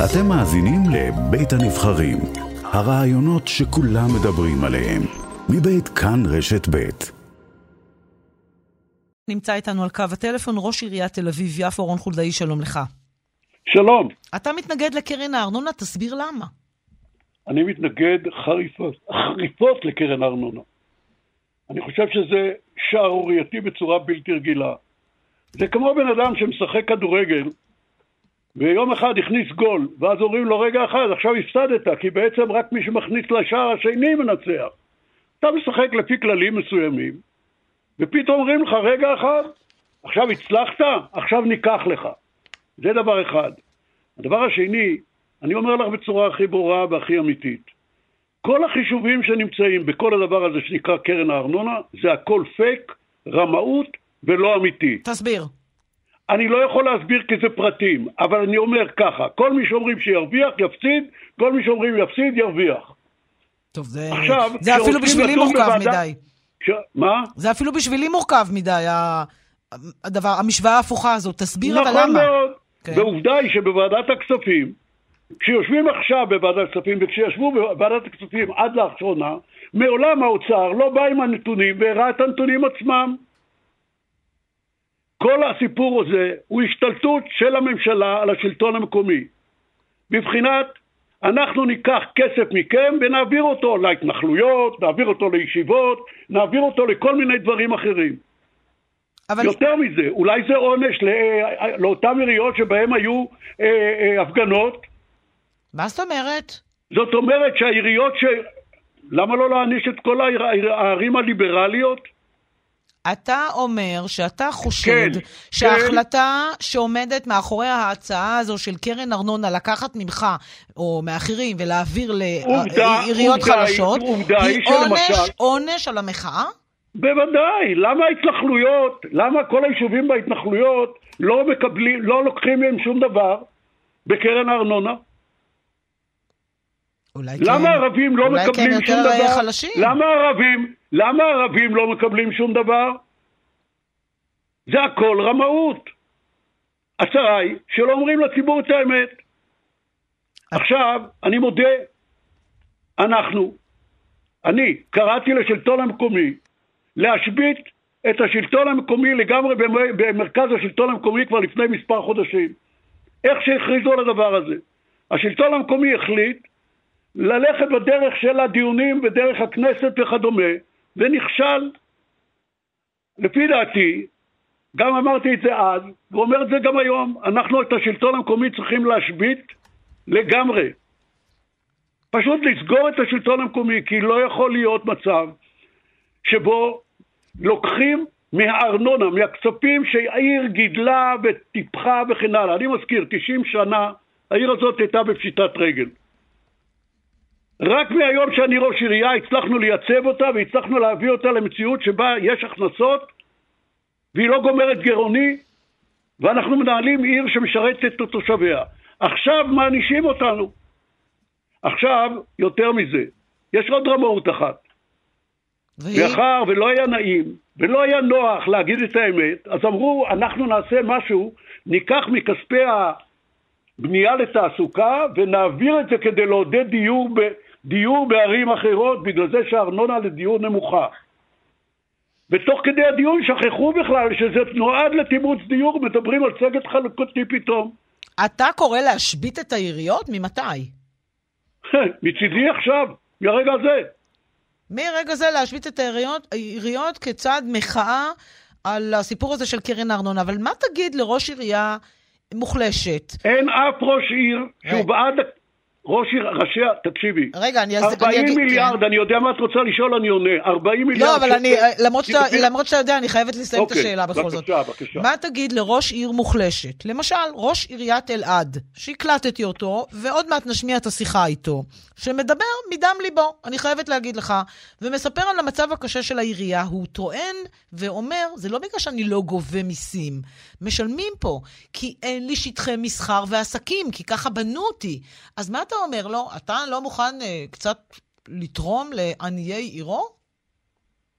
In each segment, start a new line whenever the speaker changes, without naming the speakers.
אתם מאזינים לבית הנבחרים, הרעיונות שכולם מדברים עליהם, מבית כאן רשת בית.
נמצא איתנו על קו הטלפון ראש עיריית תל אביב-יפו, רון חולדאי, שלום לך.
שלום.
אתה מתנגד לקרן הארנונה, תסביר למה.
אני מתנגד חריפות, חריפות לקרן הארנונה. אני חושב שזה שערורייתי בצורה בלתי רגילה. זה כמו בן אדם שמשחק כדורגל, ויום אחד הכניס גול, ואז אומרים לו, רגע אחד, עכשיו הפסדת, כי בעצם רק מי שמכניס לשער השני מנצח. אתה משחק לפי כללים מסוימים, ופתאום אומרים לך, רגע אחד, עכשיו הצלחת, עכשיו ניקח לך. זה דבר אחד. הדבר השני, אני אומר לך בצורה הכי ברורה והכי אמיתית, כל החישובים שנמצאים בכל הדבר הזה שנקרא קרן הארנונה, זה הכל פייק, רמאות ולא אמיתי.
תסביר.
אני לא יכול להסביר כי זה פרטים, אבל אני אומר ככה, כל מי שאומרים שירוויח, יפסיד, כל מי שאומרים יפסיד, ירוויח.
טוב, זה, עכשיו, זה אפילו בשבילי מורכב בוועדה, מדי.
ש... מה?
זה אפילו בשבילי מורכב מדי, הדבר, המשוואה ההפוכה הזאת. תסביר
נכון
אבל למה.
נכון מאוד. כן. ועובדה היא שבוועדת הכספים, כשיושבים עכשיו בוועדת הכספים וכשישבו בוועדת הכספים עד לאחרונה, מעולם האוצר לא בא עם הנתונים והראה את הנתונים עצמם. כל הסיפור הזה הוא השתלטות של הממשלה על השלטון המקומי. בבחינת אנחנו ניקח כסף מכם ונעביר אותו להתנחלויות, נעביר אותו לישיבות, נעביר אותו לכל מיני דברים אחרים. אבל... יותר מזה, אולי זה עונש לא, לאותן עיריות שבהן היו אה, אה, הפגנות.
מה זאת אומרת?
זאת אומרת שהעיריות ש... למה לא להעניש את כל הערים הליברליות?
אתה אומר שאתה חושד כן, שההחלטה כן. שעומדת מאחורי ההצעה הזו של קרן ארנונה לקחת ממך או מאחרים ולהעביר לעיריות חלשות,
עובדה
היא עונש, שלמשל... עונש על המחאה?
בוודאי, למה ההתנחלויות, למה כל היישובים בהתנחלויות לא מקבלים, לא לוקחים מהם שום דבר בקרן הארנונה?
אולי
למה
כן,
הערבים לא
אולי
מקבלים
כן
שום דבר?
חלשים?
למה הערבים, למה הערבים לא מקבלים שום דבר? זה הכל רמאות. הצרה היא שלא אומרים לציבור את האמת. עכשיו, אני מודה, אנחנו, אני קראתי לשלטון המקומי להשבית את השלטון המקומי לגמרי במרכז השלטון המקומי כבר לפני מספר חודשים. איך שהכריזו על הדבר הזה. השלטון המקומי החליט ללכת בדרך של הדיונים בדרך הכנסת וכדומה, ונכשל. לפי דעתי, גם אמרתי את זה אז, ואומר את זה גם היום, אנחנו את השלטון המקומי צריכים להשבית לגמרי. פשוט לסגור את השלטון המקומי, כי לא יכול להיות מצב שבו לוקחים מהארנונה, מהכספים שהעיר גידלה וטיפחה וכן הלאה. אני מזכיר, 90 שנה העיר הזאת הייתה בפשיטת רגל. רק מהיום שאני ראש עירייה הצלחנו לייצב אותה והצלחנו להביא אותה למציאות שבה יש הכנסות והיא לא גומרת גירעוני ואנחנו מנהלים עיר שמשרתת את תושביה. עכשיו מענישים אותנו. עכשיו, יותר מזה, יש עוד רמאות אחת. מאחר ולא היה נעים ולא היה נוח להגיד את האמת, אז אמרו, אנחנו נעשה משהו, ניקח מכספי הבנייה לתעסוקה ונעביר את זה כדי לעודד דיור, ב, דיור בערים אחרות, בגלל זה שהארנונה לדיור נמוכה. ותוך כדי הדיון שכחו בכלל שזה נועד לתמרוץ דיור, מדברים על צגת חלוקתי פתאום.
אתה קורא להשבית את העיריות? ממתי?
מצידי עכשיו, מהרגע הזה.
מרגע זה להשבית את העיריות, העיריות כצעד מחאה על הסיפור הזה של קרן הארנונה. אבל מה תגיד לראש עירייה מוחלשת?
אין אף ראש עיר שהוא בעד ראש עיר, ראשי, תקשיבי.
רגע, אני...
40
אני
מיליארד, כן. אני יודע מה את רוצה לשאול, אני עונה. 40 מיליארד...
לא, אבל אני, למרות שאתה, למרות שאתה יודע, אני חייבת לסיים
אוקיי,
את השאלה בכל
בבקשה,
זאת.
בבקשה, בבקשה.
מה תגיד לראש עיר מוחלשת? למשל, ראש עיריית אלעד, שהקלטתי אותו, ועוד מעט נשמיע את השיחה איתו, שמדבר מדם ליבו, אני חייבת להגיד לך, ומספר על המצב הקשה של העירייה. הוא טוען ואומר, זה לא בגלל שאני לא גובה מיסים, משלמים פה, כי אין לי שטחי מסחר ועסקים, כי ככה בנו אותי. אז מה אתה אומר לו? אתה לא מוכן אה, קצת לתרום לעניי עירו?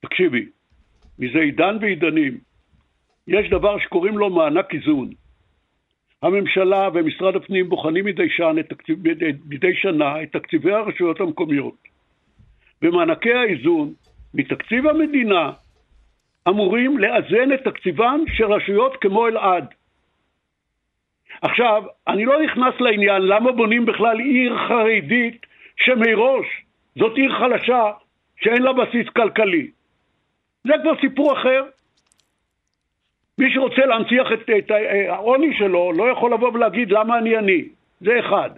תקשיבי, מזה עידן ועידנים, יש דבר שקוראים לו מענק איזון. הממשלה ומשרד הפנים בוחנים מדי, שנה, תקציב, מדי שנה את תקציבי הרשויות המקומיות. ומענקי האיזון מתקציב המדינה אמורים לאזן את תקציבן של רשויות כמו אלעד. עכשיו, אני לא נכנס לעניין למה בונים בכלל עיר חרדית שמראש זאת עיר חלשה שאין לה בסיס כלכלי. זה כבר סיפור אחר. מי שרוצה להנציח את, את העוני שלו לא יכול לבוא ולהגיד למה אני עני. זה אחד.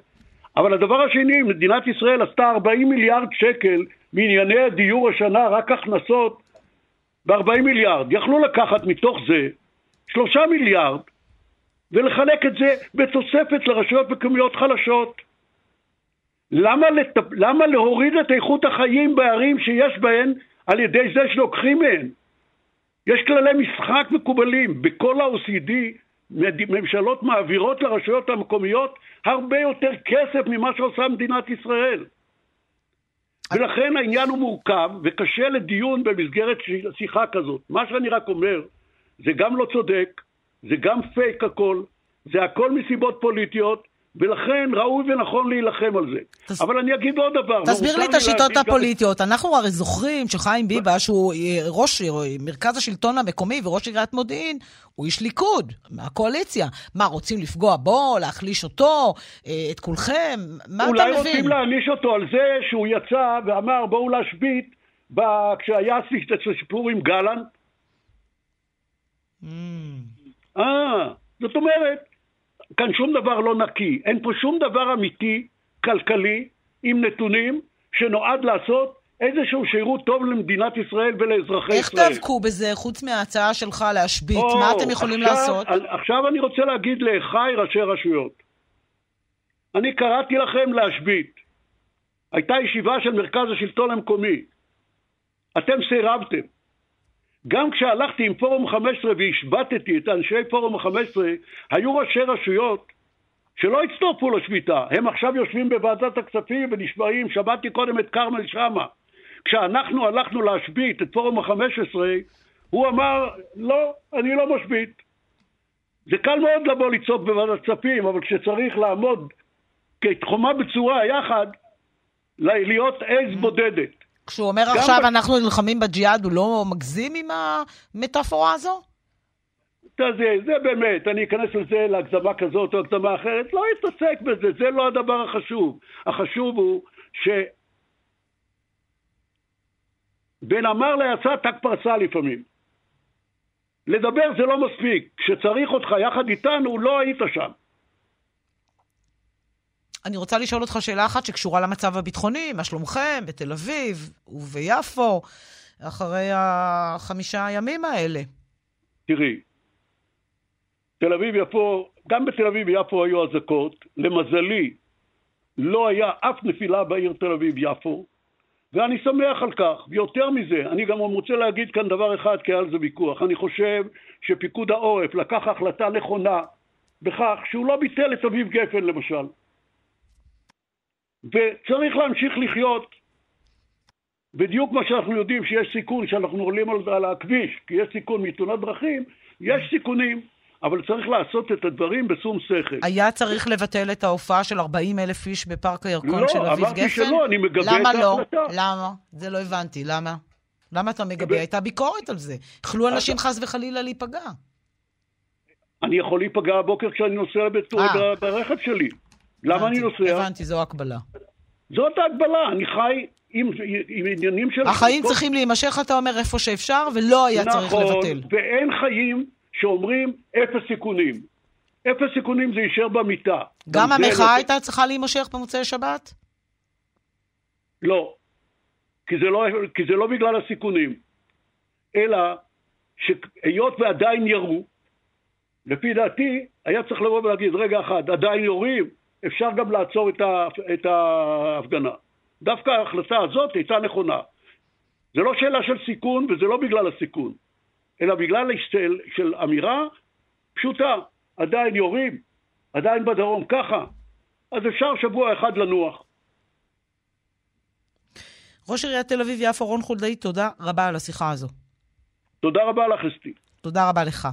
אבל הדבר השני, מדינת ישראל עשתה 40 מיליארד שקל מענייני הדיור השנה, רק הכנסות ב-40 מיליארד. יכלו לקחת מתוך זה 3 מיליארד ולחלק את זה בתוספת לרשויות מקומיות חלשות. למה, לת... למה להוריד את איכות החיים בערים שיש בהן על ידי זה שלוקחים מהן? יש כללי משחק מקובלים. בכל ה-OCD ממשלות מעבירות לרשויות המקומיות הרבה יותר כסף ממה שעושה מדינת ישראל. ולכן העניין הוא מורכב וקשה לדיון במסגרת שיחה כזאת. מה שאני רק אומר, זה גם לא צודק, זה גם פייק הכל, זה הכל מסיבות פוליטיות, ולכן ראוי ונכון להילחם על זה. תס... אבל אני אגיד עוד דבר.
תסביר לי את השיטות הפוליטיות. גם... אנחנו הרי זוכרים שחיים ביבס, שהוא אה, ראש אה, מרכז השלטון המקומי וראש עיריית מודיעין, הוא איש ליכוד, מהקואליציה. מה, רוצים לפגוע בו, להחליש אותו, אה, את כולכם? מה אתה מבין?
אולי רוצים להעניש אותו על זה שהוא יצא ואמר בואו להשבית ב... כשהיה סיפור עם גלנט? Mm. אה, זאת אומרת, כאן שום דבר לא נקי. אין פה שום דבר אמיתי, כלכלי, עם נתונים, שנועד לעשות איזשהו שירות טוב למדינת ישראל ולאזרחי
איך
ישראל.
איך תאבקו בזה, חוץ מההצעה שלך להשבית? או, מה אתם יכולים עכשיו, לעשות?
עכשיו אני רוצה להגיד לאחיי ראשי רשויות. אני קראתי לכם להשבית. הייתה ישיבה של מרכז השלטון המקומי. אתם סירבתם. גם כשהלכתי עם פורום 15 והשבתתי את אנשי פורום 15, היו ראשי רשויות שלא הצטרפו לשביתה. הם עכשיו יושבים בוועדת הכספים ונשבעים, שמעתי קודם את כרמל שאמה. כשאנחנו הלכנו להשבית את פורום ה-15, הוא אמר, לא, אני לא משבית. זה קל מאוד לבוא לצעוק בוועדת כספים, אבל כשצריך לעמוד כחומה בצורה יחד, להיות עז בודדת.
כשהוא אומר עכשיו ב... אנחנו נלחמים בג'יהאד, הוא לא מגזים עם המטאפורה הזו?
זה, זה באמת, אני אכנס לזה להגזמה כזאת או הגזמה אחרת, לא אתעסק בזה, זה לא הדבר החשוב. החשוב הוא ש... בין אמר ליצא ת"ק פרסה לפעמים. לדבר זה לא מספיק, כשצריך אותך יחד איתנו, לא היית שם.
אני רוצה לשאול אותך שאלה אחת שקשורה למצב הביטחוני, מה שלומכם בתל אביב וביפו, אחרי החמישה הימים האלה?
תראי, תל אביב-יפו, גם בתל אביב-יפו היו אזעקות. למזלי, לא היה אף נפילה בעיר תל אביב-יפו, ואני שמח על כך. ויותר מזה, אני גם רוצה להגיד כאן דבר אחד, כי היה על זה ויכוח. אני חושב שפיקוד העורף לקח החלטה נכונה בכך שהוא לא ביטל את אביב גפן, למשל. וצריך להמשיך לחיות בדיוק מה שאנחנו יודעים שיש סיכון שאנחנו עולים על, על הכביש, כי יש סיכון מתאונת דרכים, יש סיכונים, אבל צריך לעשות את הדברים בשום שכל.
היה צריך לבטל את ההופעה של 40 אלף איש בפארק הירקון
לא,
של אביב גפן?
לא, אמרתי שלא, אני מגבה את ההחלטה.
למה לא? למה? זה לא הבנתי, למה? למה אתה מגבה? הייתה ביקורת על זה. יכלו אנשים חס וחלילה להיפגע.
אני יכול להיפגע הבוקר כשאני נוסע אה. ברכב שלי. למה אני נוסע?
הבנתי, זו הקבלה.
זאת ההגבלה, אני חי עם, עם עניינים של...
החיים כל... צריכים להימשך, אתה אומר, איפה שאפשר, ולא היה נכון, צריך לבטל.
נכון, ואין חיים שאומרים אפס סיכונים. אפס סיכונים זה יישאר במיטה.
גם המחאה לא... הייתה צריכה להימשך במוצאי שבת?
לא. כי זה לא, כי זה לא בגלל הסיכונים, אלא שהיות ועדיין ירו, לפי דעתי, היה צריך לבוא ולהגיד, רגע אחד, עדיין יורים, אפשר גם לעצור את, ה, את ההפגנה. דווקא ההחלטה הזאת הייתה נכונה. זה לא שאלה של סיכון וזה לא בגלל הסיכון, אלא בגלל של, של אמירה פשוטה, עדיין יורים, עדיין בדרום ככה, אז אפשר שבוע אחד לנוח.
ראש עיריית תל אביב-יפו רון חולדאי, תודה רבה על השיחה הזו.
תודה רבה לך, אסתי.
תודה רבה לך.